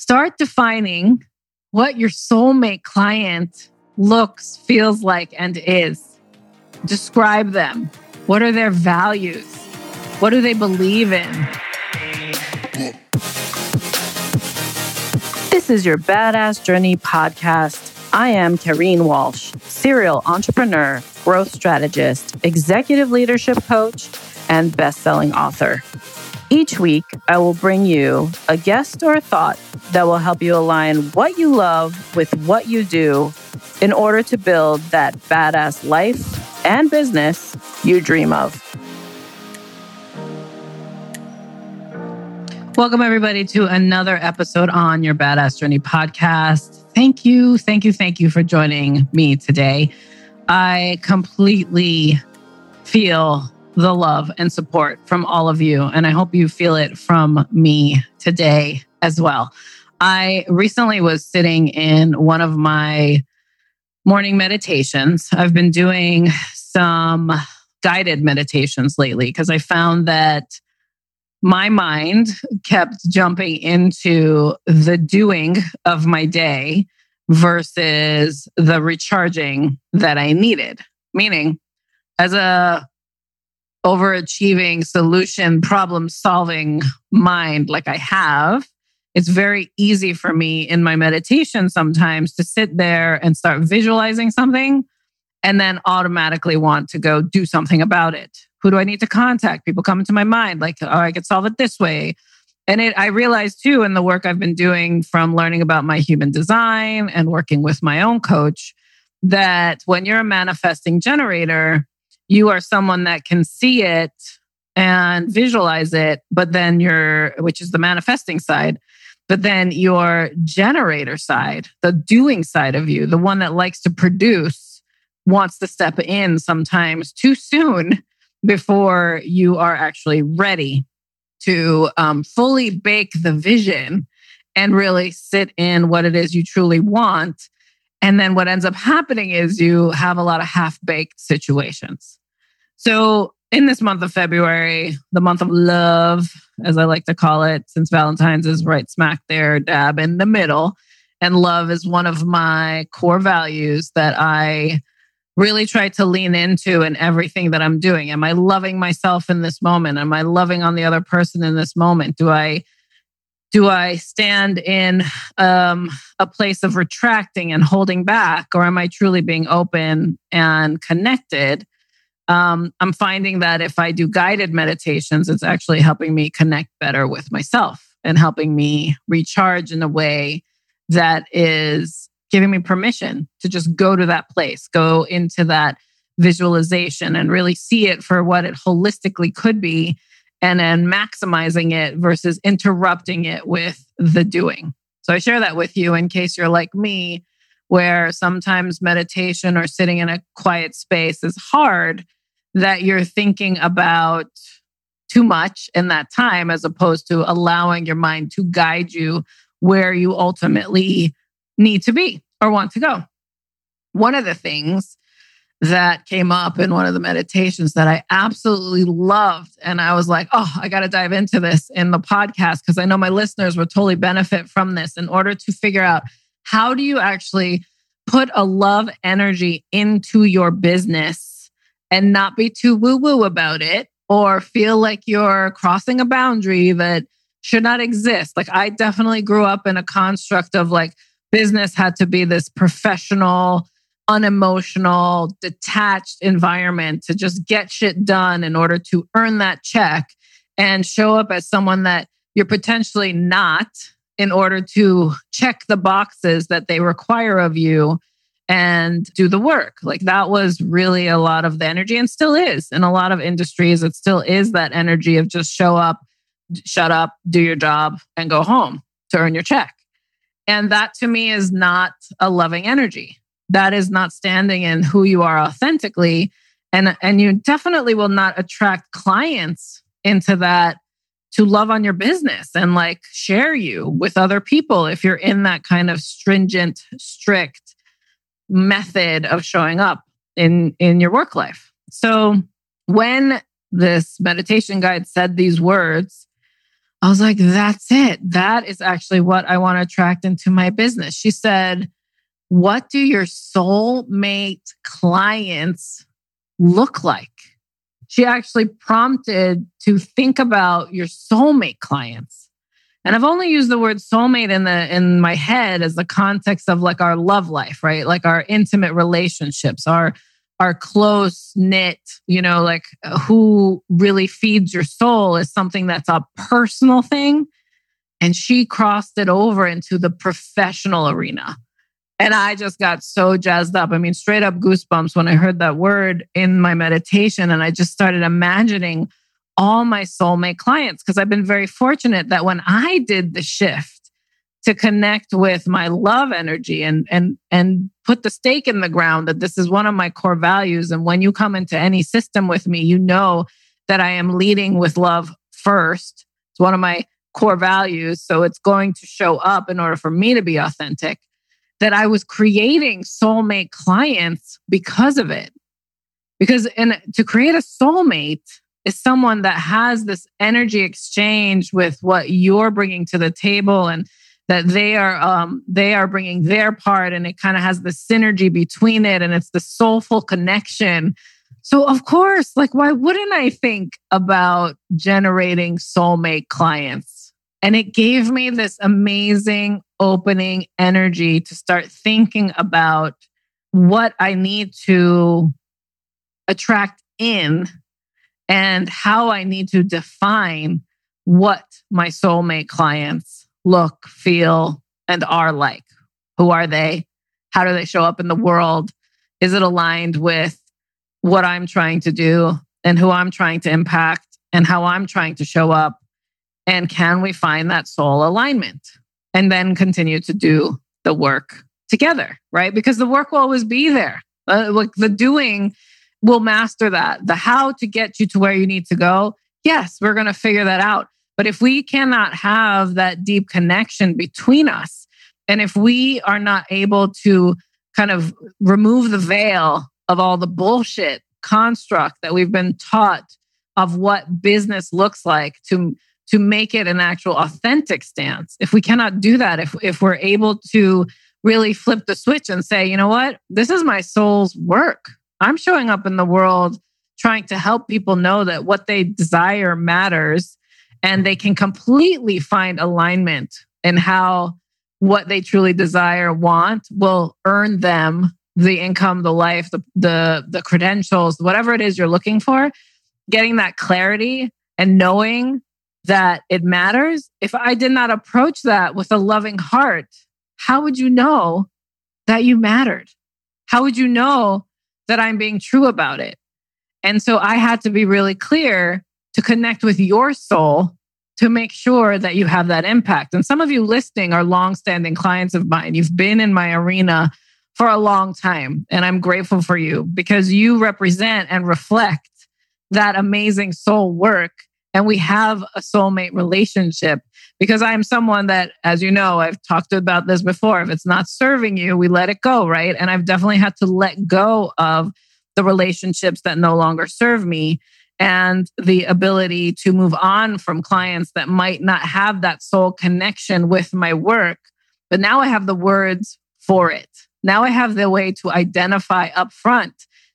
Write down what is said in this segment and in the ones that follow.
start defining what your soulmate client looks, feels like, and is. Describe them. What are their values? What do they believe in? This is your Badass Journey podcast. I am Kareen Walsh, serial entrepreneur, growth strategist, executive leadership coach, and best-selling author. Each week, I will bring you a guest or a thought that will help you align what you love with what you do in order to build that badass life and business you dream of. Welcome, everybody, to another episode on your Badass Journey podcast. Thank you, thank you, thank you for joining me today. I completely feel the love and support from all of you. And I hope you feel it from me today as well. I recently was sitting in one of my morning meditations. I've been doing some guided meditations lately because I found that my mind kept jumping into the doing of my day versus the recharging that I needed. Meaning, as a overachieving solution problem solving mind like I have, it's very easy for me in my meditation sometimes to sit there and start visualizing something and then automatically want to go do something about it. Who do I need to contact? People come into my mind like, oh, I could solve it this way. And it, I realized too in the work I've been doing from learning about my human design and working with my own coach that when you're a manifesting generator, you are someone that can see it and visualize it, but then you're, which is the manifesting side, but then your generator side, the doing side of you, the one that likes to produce, wants to step in sometimes too soon before you are actually ready to um, fully bake the vision and really sit in what it is you truly want. And then what ends up happening is you have a lot of half baked situations. So, in this month of February, the month of love, as I like to call it, since Valentine's is right smack there, dab in the middle. And love is one of my core values that I really try to lean into in everything that I'm doing. Am I loving myself in this moment? Am I loving on the other person in this moment? Do I do I stand in um, a place of retracting and holding back, or am I truly being open and connected? Um, I'm finding that if I do guided meditations, it's actually helping me connect better with myself and helping me recharge in a way that is giving me permission to just go to that place, go into that visualization and really see it for what it holistically could be and then maximizing it versus interrupting it with the doing. So I share that with you in case you're like me, where sometimes meditation or sitting in a quiet space is hard that you're thinking about too much in that time as opposed to allowing your mind to guide you where you ultimately need to be or want to go. One of the things that came up in one of the meditations that I absolutely loved. And I was like, oh, I got to dive into this in the podcast because I know my listeners would totally benefit from this in order to figure out how do you actually put a love energy into your business and not be too woo woo about it or feel like you're crossing a boundary that should not exist. Like, I definitely grew up in a construct of like business had to be this professional, unemotional, detached environment to just get shit done in order to earn that check and show up as someone that you're potentially not in order to check the boxes that they require of you and do the work. Like that was really a lot of the energy and still is in a lot of industries. It still is that energy of just show up, shut up, do your job, and go home to earn your check. And that to me is not a loving energy. That is not standing in who you are authentically. And, and you definitely will not attract clients into that to love on your business and like share you with other people if you're in that kind of stringent, strict, method of showing up in in your work life. So when this meditation guide said these words, I was like, that's it. That is actually what I want to attract into my business. She said, What do your soulmate clients look like? She actually prompted to think about your soulmate clients. And I've only used the word soulmate in the in my head as the context of like our love life, right? Like our intimate relationships, our our close knit, you know, like uh, who really feeds your soul is something that's a personal thing. And she crossed it over into the professional arena. And I just got so jazzed up. I mean, straight up goosebumps when I heard that word in my meditation. And I just started imagining all my soulmate clients because I've been very fortunate that when I did the shift, to connect with my love energy and and and put the stake in the ground that this is one of my core values and when you come into any system with me you know that I am leading with love first. It's one of my core values so it's going to show up in order for me to be authentic that I was creating soulmate clients because of it. Because and to create a soulmate is someone that has this energy exchange with what you're bringing to the table and that they are um, they are bringing their part and it kind of has the synergy between it and it's the soulful connection. So of course like why wouldn't i think about generating soulmate clients? And it gave me this amazing opening energy to start thinking about what i need to attract in and how i need to define what my soulmate clients look, feel, and are like. Who are they? How do they show up in the world? Is it aligned with what I'm trying to do and who I'm trying to impact and how I'm trying to show up? And can we find that soul alignment and then continue to do the work together, right? Because the work will always be there. Uh, like the doing will master that. The how to get you to where you need to go. Yes, we're going to figure that out. But if we cannot have that deep connection between us, and if we are not able to kind of remove the veil of all the bullshit construct that we've been taught of what business looks like to to make it an actual authentic stance if we cannot do that if if we're able to really flip the switch and say you know what this is my soul's work i'm showing up in the world trying to help people know that what they desire matters and they can completely find alignment in how what they truly desire want will earn them the income the life the, the the credentials whatever it is you're looking for. Getting that clarity and knowing that it matters. If i did not approach that with a loving heart how would you know that you mattered? How would you know that i'm being true about it and so i had to be really clear to connect with your soul to make sure that you have that impact. And some of you listening are longstanding clients of mine. You've been in my arena for a long time. And I'm grateful for you because you represent and reflect that amazing soul work. And we have a soulmate relationship because I'm someone that, as you know, I've talked about this before. If it's not serving you, we let it go, right? And I've definitely had to let go of the relationships that no longer serve me and the ability to move on from clients that might not have that soul connection with my work. But now I have the words for it. Now I have the way to identify upfront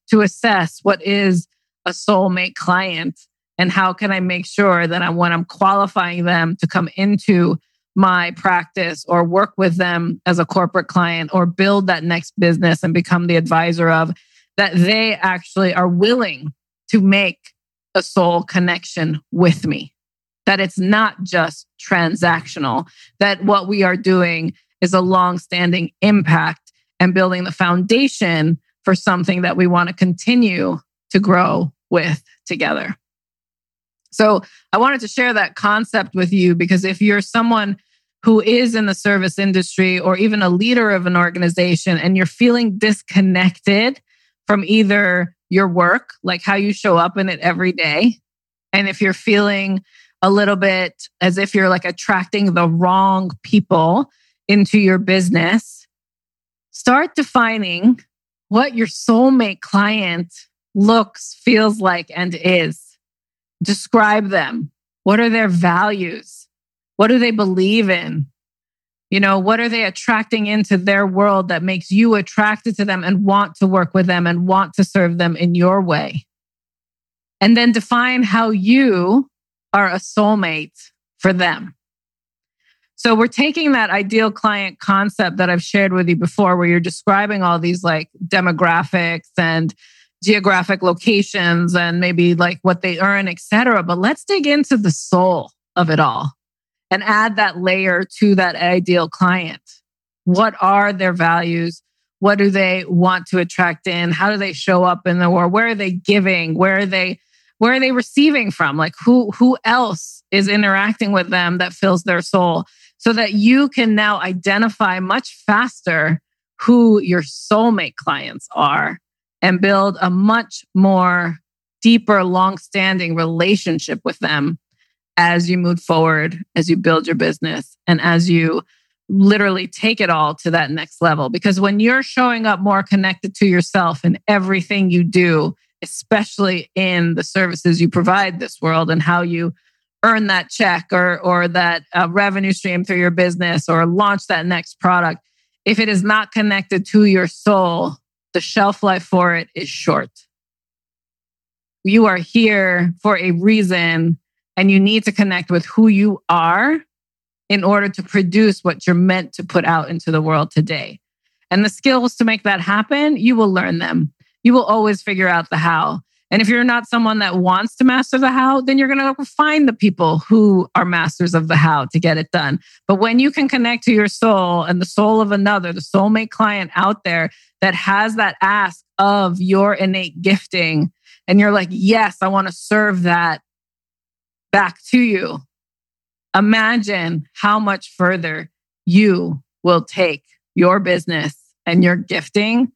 to assess what is a soulmate client and how can I make sure that I'm, when I'm qualifying them to come into my practice or work with them as a corporate client or build that next business and become the advisor of, that they actually are willing to make a soul connection with me. That it's not just transactional, that what we are doing is a long standing impact and building the foundation for something that we want to continue to grow with together. So I wanted to share that concept with you because if you're someone who is in the service industry or even a leader of an organization and you're feeling disconnected from either your work, like how you show up in it every day. And if you're feeling a little bit as if you're like attracting the wrong people into your business, start defining what your soulmate client looks, feels like, and is. Describe them. What are their values? What do they believe in? You know, what are they attracting into their world that makes you attracted to them and want to work with them and want to serve them in your way? And then define how you are a soulmate for them. So we're taking that ideal client concept that I've shared with you before, where you're describing all these like demographics and geographic locations and maybe like what they earn, et cetera. But let's dig into the soul of it all and add that layer to that ideal client. What are their values? What do they want to attract in? How do they show up in the world? Where are they giving? Where are they where are they receiving from? Like who who else is interacting with them that fills their soul so that you can now identify much faster who your soulmate clients are and build a much more deeper long-standing relationship with them as you move forward, as you build your business, and as you literally take it all to that next level. Because when you're showing up more connected to yourself in everything you do, especially in the services you provide this world and how you earn that check or or that uh, revenue stream through your business or launch that next product if it is not connected to your soul the shelf life for it is short you are here for a reason and you need to connect with who you are in order to produce what you're meant to put out into the world today. And the skills to make that happen, you will learn them. You will always figure out the how. And if you're not someone that wants to master the how, then you're going to find the people who are masters of the how to get it done. But when you can connect to your soul and the soul of another, the soulmate client out there that has that ask of your innate gifting, and you're like, yes, I want to serve that back to you. Imagine how much further you will take your business and your gifting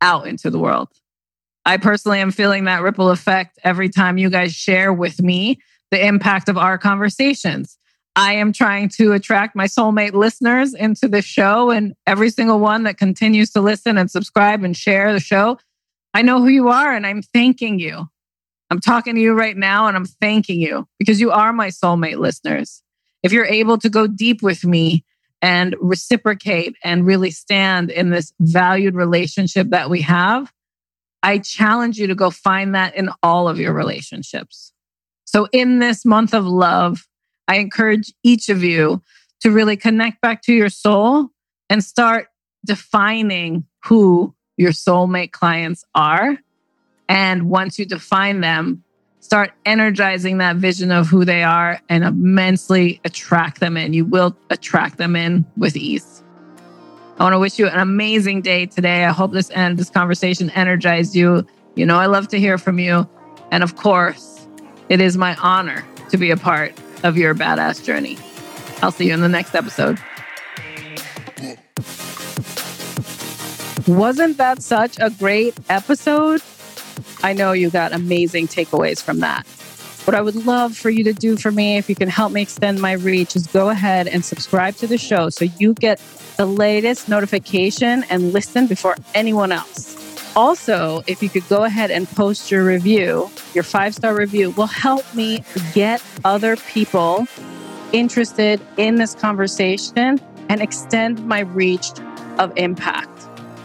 out into the world. I personally am feeling that ripple effect every time you guys share with me the impact of our conversations. I am trying to attract my soulmate listeners into the show, and every single one that continues to listen and subscribe and share the show, I know who you are, and I'm thanking you. I'm talking to you right now and I'm thanking you because you are my soulmate listeners. If you're able to go deep with me and reciprocate and really stand in this valued relationship that we have, I challenge you to go find that in all of your relationships. So, in this month of love, I encourage each of you to really connect back to your soul and start defining who your soulmate clients are and once you define them, start energizing that vision of who they are and immensely attract them in. You will attract them in with ease. I want to wish you an amazing day today. I hope this end this conversation energized you. You know, I love to hear from you. And of course, it is my honor to be a part of your badass journey. I'll see you in the next episode. Wasn't that such a great episode? I know you got amazing takeaways from that. What I would love for you to do for me, if you can help me extend my reach, is go ahead and subscribe to the show so you get the latest notification and listen before anyone else. Also, if you could go ahead and post your review, your five star review will help me get other people interested in this conversation and extend my reach of impact